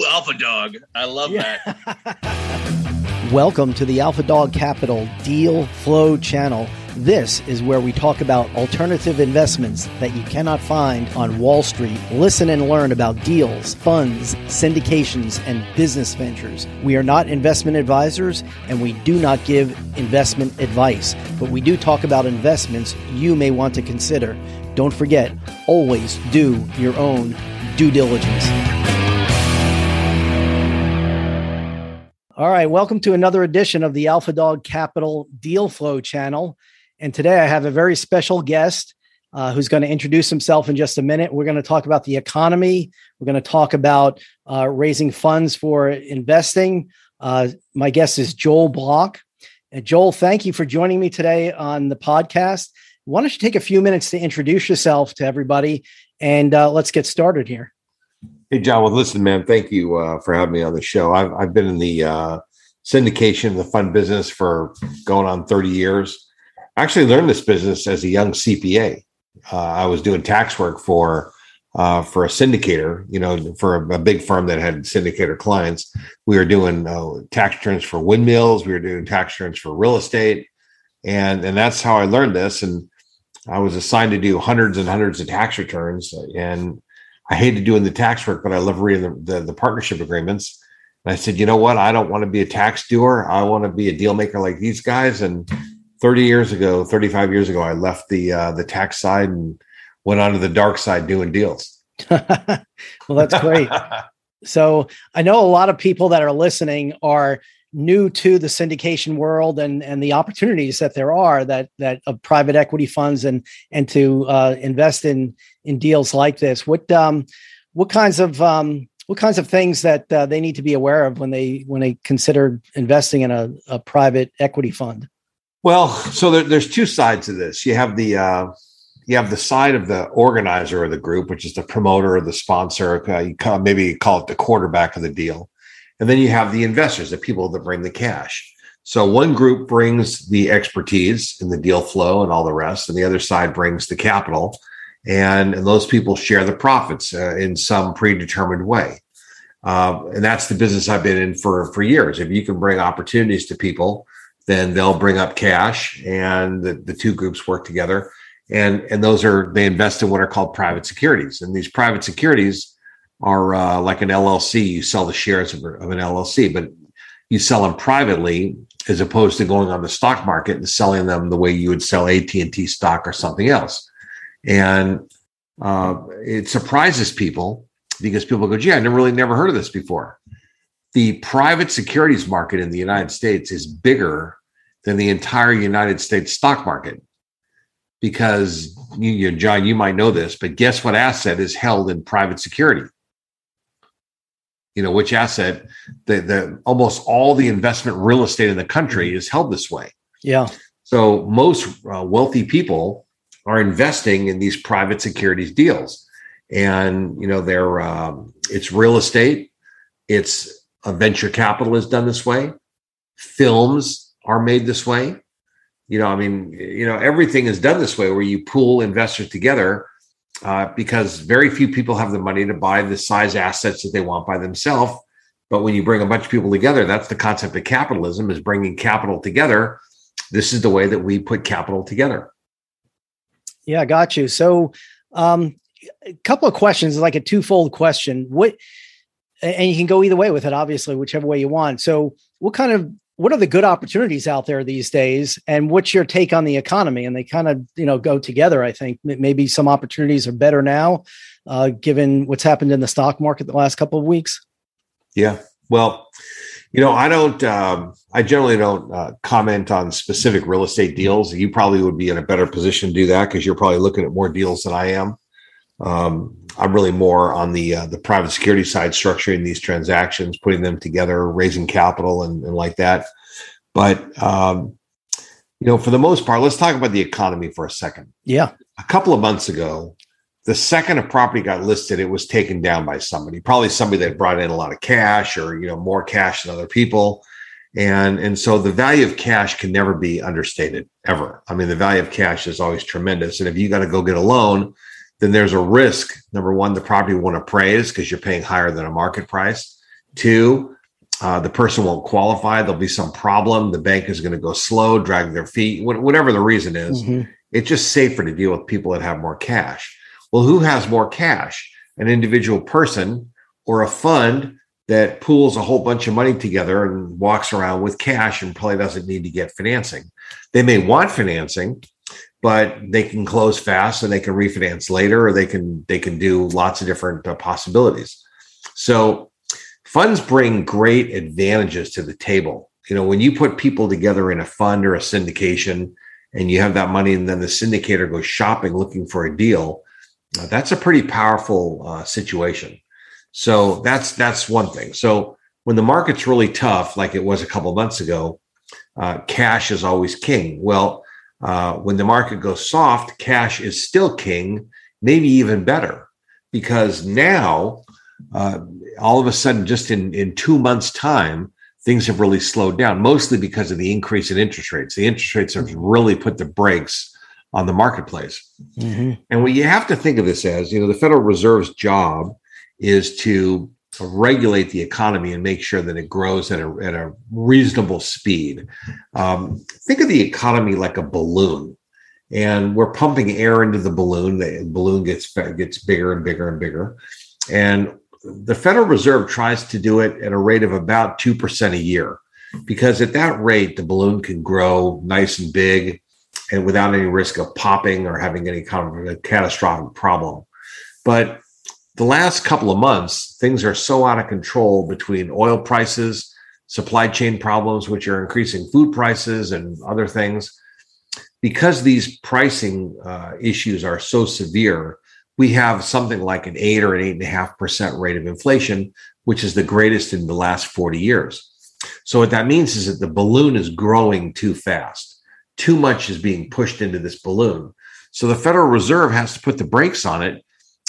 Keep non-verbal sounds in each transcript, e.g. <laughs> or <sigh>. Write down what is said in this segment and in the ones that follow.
Woo, Alpha Dog. I love yeah. that. <laughs> Welcome to the Alpha Dog Capital Deal Flow channel. This is where we talk about alternative investments that you cannot find on Wall Street. Listen and learn about deals, funds, syndications, and business ventures. We are not investment advisors and we do not give investment advice, but we do talk about investments you may want to consider. Don't forget, always do your own due diligence. All right, welcome to another edition of the Alpha Dog Capital Deal Flow channel. And today I have a very special guest uh, who's going to introduce himself in just a minute. We're going to talk about the economy. We're going to talk about uh, raising funds for investing. Uh, my guest is Joel Block. And Joel, thank you for joining me today on the podcast. Why don't you take a few minutes to introduce yourself to everybody and uh, let's get started here. Hey, John. Well, listen, man, thank you uh, for having me on the show. I've, I've been in the uh, syndication, the fund business for going on 30 years. I actually learned this business as a young CPA. Uh, I was doing tax work for uh, for a syndicator, you know, for a, a, big firm that had syndicator clients. We were doing uh, tax returns for windmills. We were doing tax returns for real estate, and and that's how I learned this. And I was assigned to do hundreds and hundreds of tax returns, and I hated doing the tax work, but I love reading the, the, the partnership agreements. And I said, you know what? I don't want to be a tax doer. I want to be a deal maker like these guys. And 30 years ago, 35 years ago, I left the uh, the tax side and went onto the dark side doing deals. <laughs> well, that's great. <laughs> so I know a lot of people that are listening are new to the syndication world and and the opportunities that there are that that of private equity funds and and to uh, invest in in deals like this. What um what kinds of um what kinds of things that uh, they need to be aware of when they when they consider investing in a, a private equity fund? Well so there, there's two sides to this. You have the uh you have the side of the organizer of the group which is the promoter or the sponsor uh, you call, maybe you call it the quarterback of the deal and then you have the investors, the people that bring the cash. So one group brings the expertise and the deal flow and all the rest, and the other side brings the capital. And, and those people share the profits uh, in some predetermined way. Uh, and that's the business I've been in for, for years. If you can bring opportunities to people, then they'll bring up cash and the, the two groups work together. And, and those are, they invest in what are called private securities. And these private securities are uh, like an LLC. You sell the shares of, of, an LLC, but you sell them privately as opposed to going on the stock market and selling them the way you would sell AT and T stock or something else. And uh, it surprises people because people go, "Gee, I never really never heard of this before." The private securities market in the United States is bigger than the entire United States stock market because you, you, John, you might know this, but guess what asset is held in private security? You know which asset the, the almost all the investment real estate in the country is held this way. Yeah. So most uh, wealthy people are investing in these private securities deals. And you know they're um, it's real estate. It's a venture capital is done this way. Films are made this way. You know i mean you know everything is done this way where you pool investors together uh, because very few people have the money to buy the size assets that they want by themselves. But when you bring a bunch of people together, that's the concept of capitalism is bringing capital together. This is the way that we put capital together. Yeah, got you. So, um, a couple of questions, like a twofold question. What, and you can go either way with it, obviously, whichever way you want. So, what kind of what are the good opportunities out there these days? And what's your take on the economy? And they kind of you know go together i think. Maybe some opportunities are better now uh, given what's happened in the stock market the last couple of weeks. Yeah. Well you know i don't um, i generally don't uh, comment on specific real estate deals. You probably would be in a better position to do that because you're probably looking at more deals than i am. Um, I'm really more on the uh, the private security side, structuring these transactions, putting them together, raising capital, and, and like that. But um, you know, for the most part, let's talk about the economy for a second. Yeah, a couple of months ago, the second a property got listed, it was taken down by somebody, probably somebody that brought in a lot of cash or you know more cash than other people. And, and so the value of cash can never be understated ever. I mean, the value of cash is always tremendous. And if you got to go get a loan, then there's a risk. Number one, the property won't appraise because you're paying higher than a market price. Two, uh, the person won't qualify. There'll be some problem. The bank is going to go slow, drag their feet, whatever the reason is. Mm-hmm. It's just safer to deal with people that have more cash. Well, who has more cash? An individual person or a fund that pools a whole bunch of money together and walks around with cash and probably doesn't need to get financing. They may want financing, but they can close fast and they can refinance later or they can they can do lots of different uh, possibilities. So funds bring great advantages to the table. You know, when you put people together in a fund or a syndication and you have that money and then the syndicator goes shopping looking for a deal, uh, that's a pretty powerful uh, situation. So that's that's one thing. So when the market's really tough, like it was a couple months ago, uh, cash is always king. Well, uh, when the market goes soft, cash is still king, maybe even better, because now uh, all of a sudden, just in in two months' time, things have really slowed down, mostly because of the increase in interest rates. The interest rates have really put the brakes on the marketplace. Mm-hmm. And what you have to think of this as, you know, the Federal Reserve's job is to regulate the economy and make sure that it grows at a, at a reasonable speed. Um, think of the economy like a balloon. And we're pumping air into the balloon. The balloon gets gets bigger and bigger and bigger. And the Federal Reserve tries to do it at a rate of about 2% a year because at that rate, the balloon can grow nice and big and without any risk of popping or having any kind of a catastrophic problem. But the last couple of months, things are so out of control between oil prices, supply chain problems, which are increasing food prices and other things. Because these pricing uh, issues are so severe, we have something like an eight or an eight and a half percent rate of inflation, which is the greatest in the last 40 years. So, what that means is that the balloon is growing too fast. Too much is being pushed into this balloon. So, the Federal Reserve has to put the brakes on it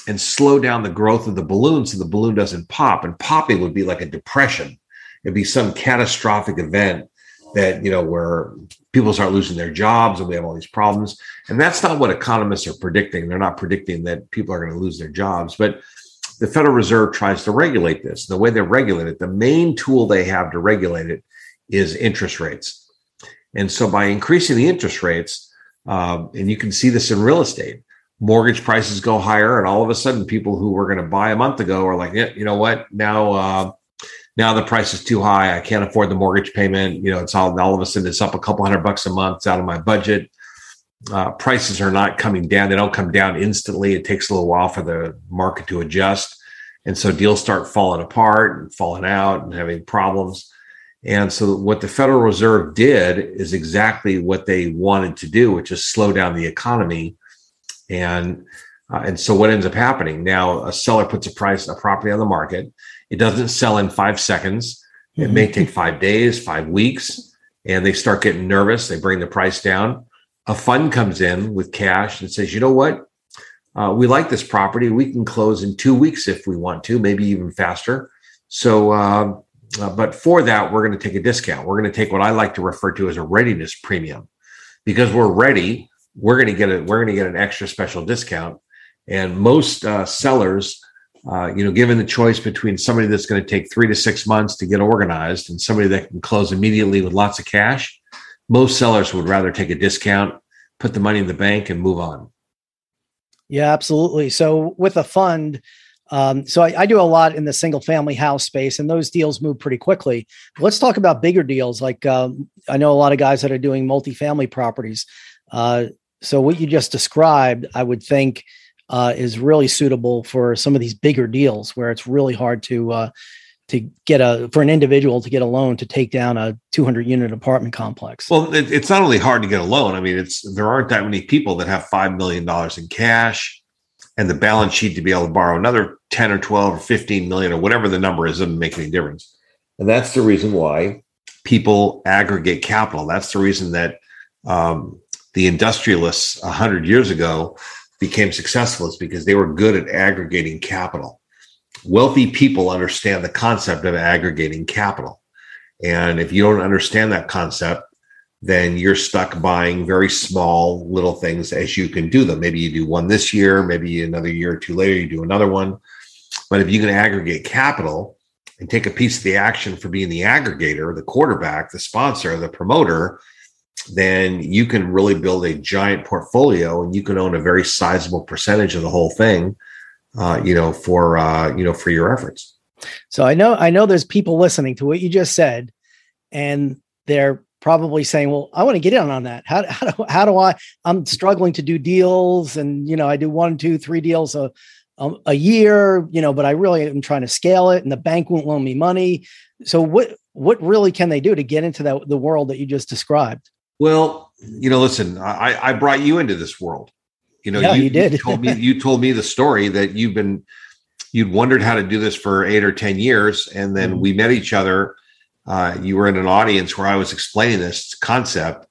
and slow down the growth of the balloon so the balloon doesn't pop. And popping would be like a depression. It'd be some catastrophic event that, you know, where people start losing their jobs and we have all these problems. And that's not what economists are predicting. They're not predicting that people are going to lose their jobs. But the Federal Reserve tries to regulate this. The way they regulate it, the main tool they have to regulate it is interest rates. And so by increasing the interest rates, uh, and you can see this in real estate, mortgage prices go higher and all of a sudden people who were going to buy a month ago are like yeah, you know what? Now uh, now the price is too high. I can't afford the mortgage payment. You know it's all all of a sudden it's up a couple hundred bucks a month it's out of my budget. Uh, prices are not coming down. They don't come down instantly. It takes a little while for the market to adjust. And so deals start falling apart and falling out and having problems. And so what the federal reserve did is exactly what they wanted to do which is slow down the economy and uh, and so what ends up happening now? A seller puts a price a property on the market. It doesn't sell in five seconds. It mm-hmm. may take five days, five weeks, and they start getting nervous. They bring the price down. A fund comes in with cash and says, "You know what? Uh, we like this property. We can close in two weeks if we want to, maybe even faster." So, uh, uh, but for that, we're going to take a discount. We're going to take what I like to refer to as a readiness premium, because we're ready we're going to get a we're going to get an extra special discount. And most uh, sellers, uh, you know, given the choice between somebody that's going to take three to six months to get organized and somebody that can close immediately with lots of cash, most sellers would rather take a discount, put the money in the bank, and move on. Yeah, absolutely. So with a fund, um, so I, I, do a lot in the single family house space, and those deals move pretty quickly. Let's talk about bigger deals. Like um, I know a lot of guys that are doing multifamily properties. Uh, so what you just described, I would think, uh, is really suitable for some of these bigger deals where it's really hard to uh, to get a for an individual to get a loan to take down a 200 unit apartment complex. Well, it, it's not only hard to get a loan. I mean, it's there aren't that many people that have five million dollars in cash and the balance sheet to be able to borrow another 10 or 12 or 15 million or whatever the number is doesn't make any difference. And that's the reason why people aggregate capital. That's the reason that um, the industrialists 100 years ago became successful is because they were good at aggregating capital. Wealthy people understand the concept of aggregating capital. And if you don't understand that concept, then you're stuck buying very small little things as you can do them. Maybe you do one this year, maybe another year or two later, you do another one. But if you can aggregate capital and take a piece of the action for being the aggregator, the quarterback, the sponsor, the promoter, then you can really build a giant portfolio and you can own a very sizable percentage of the whole thing, uh, you know, for uh, you know for your efforts. So I know I know there's people listening to what you just said, and they're probably saying, "Well, I want to get in on that. How how do, how do I? I'm struggling to do deals, and you know, I do one, two, three deals a a year, you know, but I really am trying to scale it, and the bank won't loan me money. So what what really can they do to get into that the world that you just described? Well, you know, listen, I, I brought you into this world. You know, yeah, you, you did. you told me <laughs> you told me the story that you've been you'd wondered how to do this for eight or ten years, and then mm-hmm. we met each other. Uh, you were in an audience where I was explaining this concept,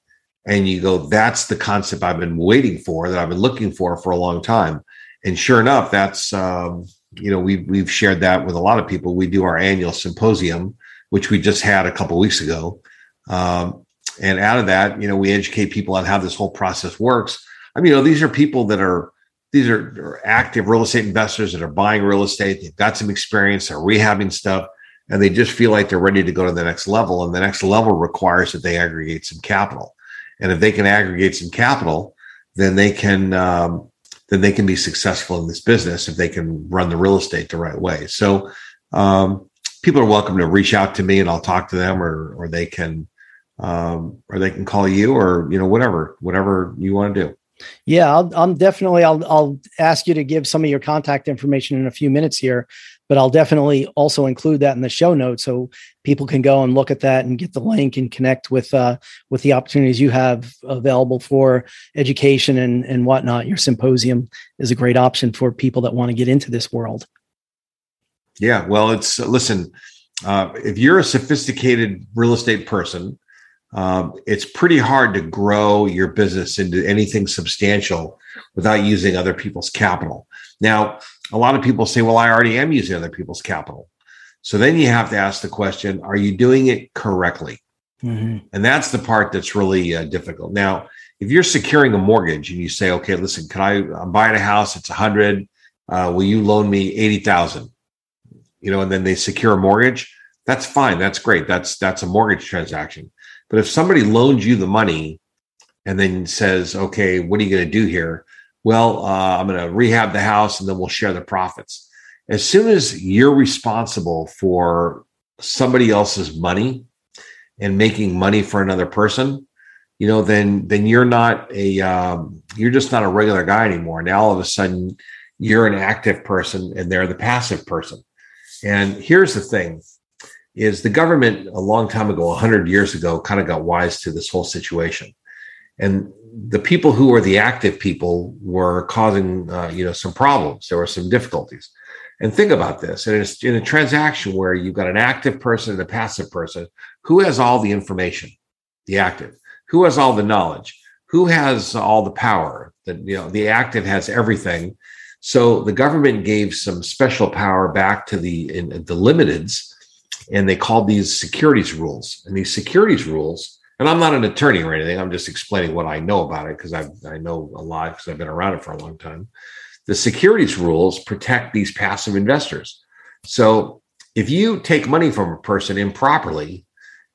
and you go, "That's the concept I've been waiting for, that I've been looking for for a long time." And sure enough, that's um, you know we've we've shared that with a lot of people. We do our annual symposium, which we just had a couple weeks ago. Um, and out of that, you know, we educate people on how this whole process works. I mean, you know, these are people that are these are, are active real estate investors that are buying real estate. They've got some experience, they're rehabbing stuff, and they just feel like they're ready to go to the next level. And the next level requires that they aggregate some capital. And if they can aggregate some capital, then they can um, then they can be successful in this business if they can run the real estate the right way. So um, people are welcome to reach out to me and I'll talk to them, or or they can um, or they can call you or you know whatever whatever you want to do. Yeah I'll, i'm definitely I'll, I'll ask you to give some of your contact information in a few minutes here but i'll definitely also include that in the show notes so people can go and look at that and get the link and connect with uh, with the opportunities you have available for education and and whatnot. Your symposium is a great option for people that want to get into this world. Yeah well it's listen uh, if you're a sophisticated real estate person um, it's pretty hard to grow your business into anything substantial without using other people's capital. Now, a lot of people say, well, I already am using other people's capital. So then you have to ask the question, are you doing it correctly? Mm-hmm. And that's the part that's really uh, difficult. Now, if you're securing a mortgage and you say, okay, listen, can I, I'm buying a house, it's a hundred, uh, will you loan me 80,000? You know, and then they secure a mortgage. That's fine. That's great. That's, that's a mortgage transaction. But if somebody loans you the money and then says, okay, what are you going to do here? Well, uh, I'm going to rehab the house and then we'll share the profits. As soon as you're responsible for somebody else's money and making money for another person, you know, then then you're not a um, you're just not a regular guy anymore. Now all of a sudden you're an active person and they're the passive person. And here's the thing: is the government a long time ago, 100 years ago, kind of got wise to this whole situation. And the people who were the active people were causing, uh, you know, some problems. There were some difficulties. And think about this: and it's in a transaction where you've got an active person and a passive person. Who has all the information? The active. Who has all the knowledge? Who has all the power? That you know, the active has everything. So the government gave some special power back to the in, the limiteds and they called these securities rules. And these securities rules, and I'm not an attorney or anything, I'm just explaining what I know about it because I know a lot because I've been around it for a long time. The securities rules protect these passive investors. So if you take money from a person improperly,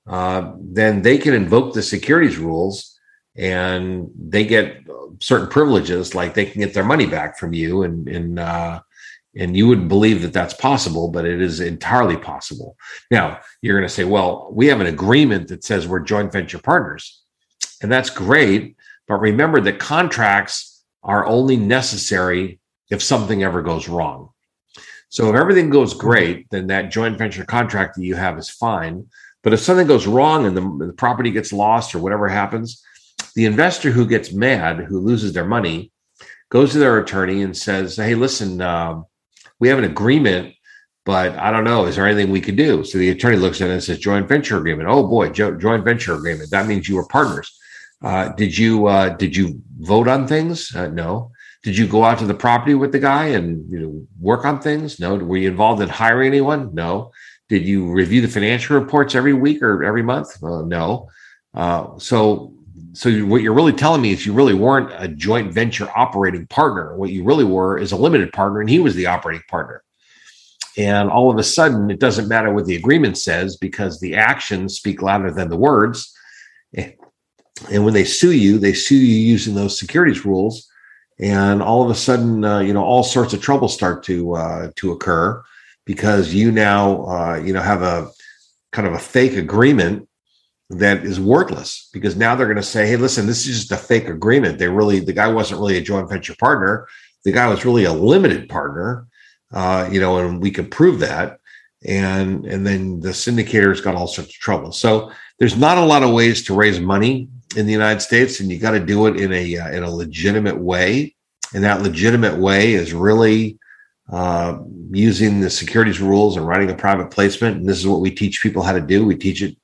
uh, then they can invoke the securities rules and they get certain privileges, like they can get their money back from you and, and uh, and you wouldn't believe that that's possible, but it is entirely possible. Now, you're going to say, well, we have an agreement that says we're joint venture partners. And that's great. But remember that contracts are only necessary if something ever goes wrong. So if everything goes great, then that joint venture contract that you have is fine. But if something goes wrong and the, the property gets lost or whatever happens, the investor who gets mad, who loses their money, goes to their attorney and says, Hey, listen, uh, we have an agreement, but I don't know. Is there anything we could do? So the attorney looks at it and says, joint venture agreement. Oh boy, jo- joint venture agreement. That means you were partners. Uh, did you uh, did you vote on things? Uh, no. Did you go out to the property with the guy and you know work on things? No. Were you involved in hiring anyone? No. Did you review the financial reports every week or every month? No. Uh, so so what you're really telling me is you really weren't a joint venture operating partner. What you really were is a limited partner, and he was the operating partner. And all of a sudden, it doesn't matter what the agreement says because the actions speak louder than the words. And when they sue you, they sue you using those securities rules. And all of a sudden, uh, you know, all sorts of trouble start to uh, to occur because you now, uh, you know, have a kind of a fake agreement that is worthless because now they're going to say, hey, listen, this is just a fake agreement. They really, the guy wasn't really a joint venture partner. The guy was really a limited partner, uh, you know, and we could prove that. And and then the syndicators got all sorts of trouble. So there's not a lot of ways to raise money in the United States, and you got to do it in a uh, in a legitimate way. And that legitimate way is really uh, using the securities rules and writing a private placement. And this is what we teach people how to do. We teach it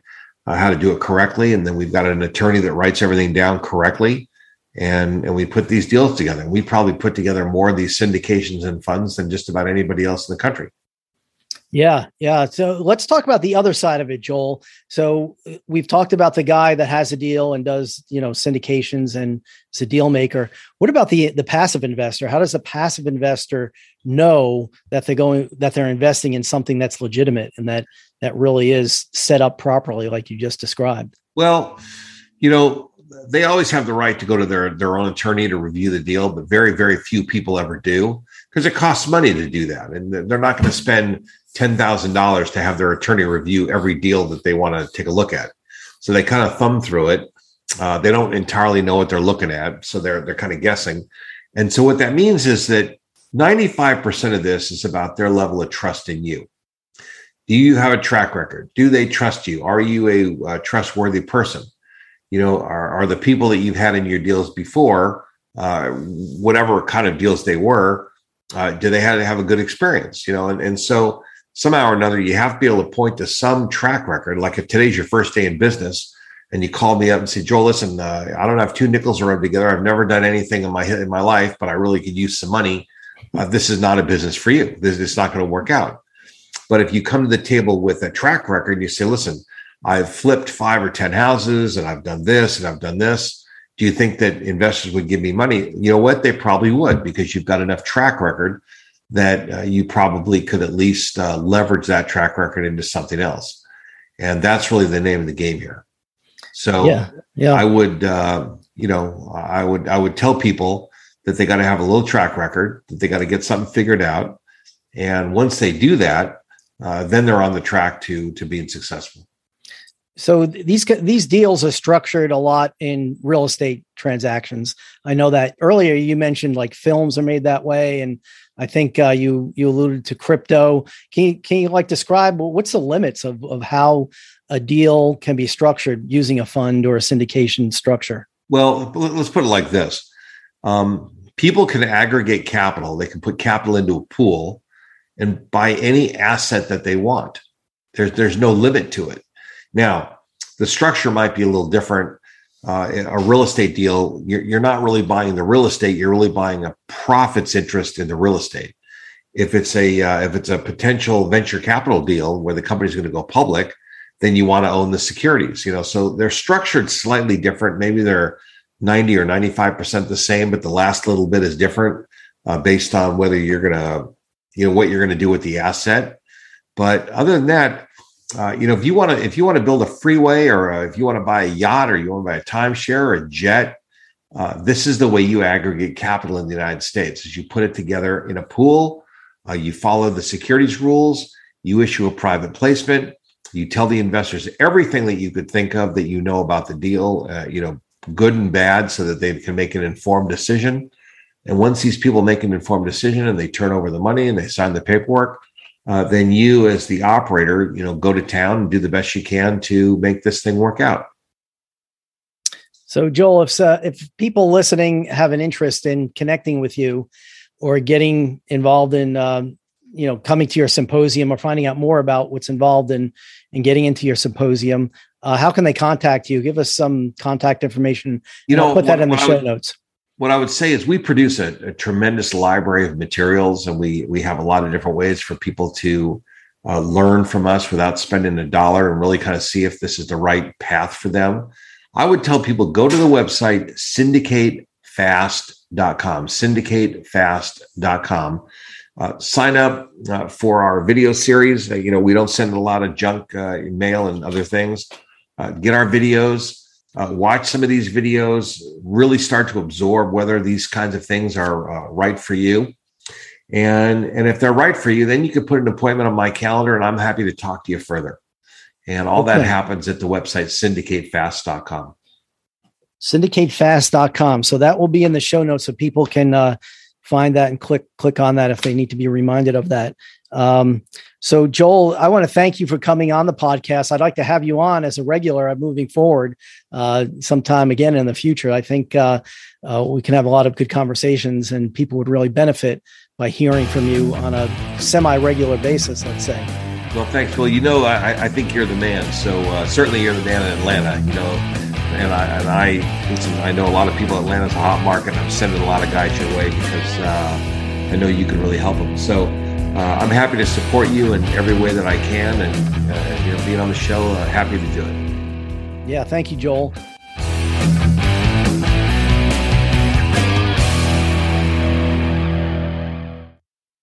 uh, how to do it correctly, and then we've got an attorney that writes everything down correctly, and and we put these deals together. We probably put together more of these syndications and funds than just about anybody else in the country. Yeah, yeah. So let's talk about the other side of it, Joel. So uh, we've talked about the guy that has a deal and does, you know, syndications and is a deal maker. What about the the passive investor? How does a passive investor know that they're going that they're investing in something that's legitimate and that that really is set up properly, like you just described? Well, you know, they always have the right to go to their their own attorney to review the deal, but very very few people ever do because it costs money to do that, and they're not going to spend ten thousand dollars to have their attorney review every deal that they want to take a look at. So they kind of thumb through it. Uh, they don't entirely know what they're looking at, so they're they're kind of guessing. And so what that means is that ninety five percent of this is about their level of trust in you. Do you have a track record? Do they trust you? Are you a, a trustworthy person? You know, are, are the people that you've had in your deals before, uh, whatever kind of deals they were, uh, do they have to have a good experience? You know, and, and so somehow or another, you have to be able to point to some track record. Like if today's your first day in business, and you call me up and say, "Joel, listen, uh, I don't have two nickels to rub together. I've never done anything in my in my life, but I really could use some money. Uh, this is not a business for you. This is not going to work out." But if you come to the table with a track record and you say, "Listen, I've flipped five or ten houses, and I've done this, and I've done this," do you think that investors would give me money? You know what? They probably would because you've got enough track record that uh, you probably could at least uh, leverage that track record into something else. And that's really the name of the game here. So yeah, yeah. I would, uh, you know, I would, I would tell people that they got to have a little track record, that they got to get something figured out. And once they do that, uh, then they're on the track to, to being successful. So these these deals are structured a lot in real estate transactions. I know that earlier you mentioned like films are made that way, and I think uh, you you alluded to crypto. Can you, can you like describe what's the limits of of how a deal can be structured using a fund or a syndication structure? Well, let's put it like this: um, people can aggregate capital. They can put capital into a pool and buy any asset that they want. There's there's no limit to it. Now, the structure might be a little different uh, a real estate deal, you're, you're not really buying the real estate. You're really buying a profits interest in the real estate. If it's a uh, if it's a potential venture capital deal where the company's going to go public, then you want to own the securities. You know, so they're structured slightly different. Maybe they're 90 or 95 percent the same, but the last little bit is different uh, based on whether you're going to, you know, what you're going to do with the asset. But other than that, uh, you know, if you want to, if you want to build a freeway, or uh, if you want to buy a yacht, or you want to buy a timeshare or a jet, uh, this is the way you aggregate capital in the United States. Is you put it together in a pool, uh, you follow the securities rules, you issue a private placement, you tell the investors everything that you could think of that you know about the deal, uh, you know, good and bad, so that they can make an informed decision. And once these people make an informed decision and they turn over the money and they sign the paperwork, uh, then you as the operator you know go to town and do the best you can to make this thing work out. So joel if uh, if people listening have an interest in connecting with you or getting involved in um, you know coming to your symposium or finding out more about what's involved in in getting into your symposium uh, how can they contact you? Give us some contact information. You know I'll put that in the show would, notes what I would say is we produce a, a, tremendous library of materials, and we we have a lot of different ways for people to uh, learn from us without spending a dollar and really kind of see if this is the right path for them. I would tell people go to the website syndicatefast.com, syndicatefast.com. Uh, sign up uh, for our video series. Uh, you know, we don't send a lot of junk uh, mail and other things. Uh, get our videos, uh, watch some of these videos, really start to absorb whether these kinds of things are right for you. And, and if they're right for you, then you can put an appointment on my calendar and I'm happy to talk to you further. And all okay. that happens at the website syndicatefast.com. Syndicatefast.com. So that will be in the show notes so people can uh, find that and click click on that if they need to be reminded of that. Um, so Joel, I want to thank you for coming on the podcast. I'd like to have you on as a regular moving forward uh, sometime again in the future. I think uh, uh, we can have a lot of good conversations and people would really benefit by hearing from you on a semi-regular basis, let's say. Well, thanks. Well, you know, I, I think you're the man. So uh, certainly you're the man in Atlanta. You know, and I, and I. I know a lot of people. Atlanta's a hot market. I'm sending a lot of guys your way because uh, I know you can really help them. So uh, I'm happy to support you in every way that I can, and uh, you know, being on the show, uh, happy to do it. Yeah, thank you, Joel.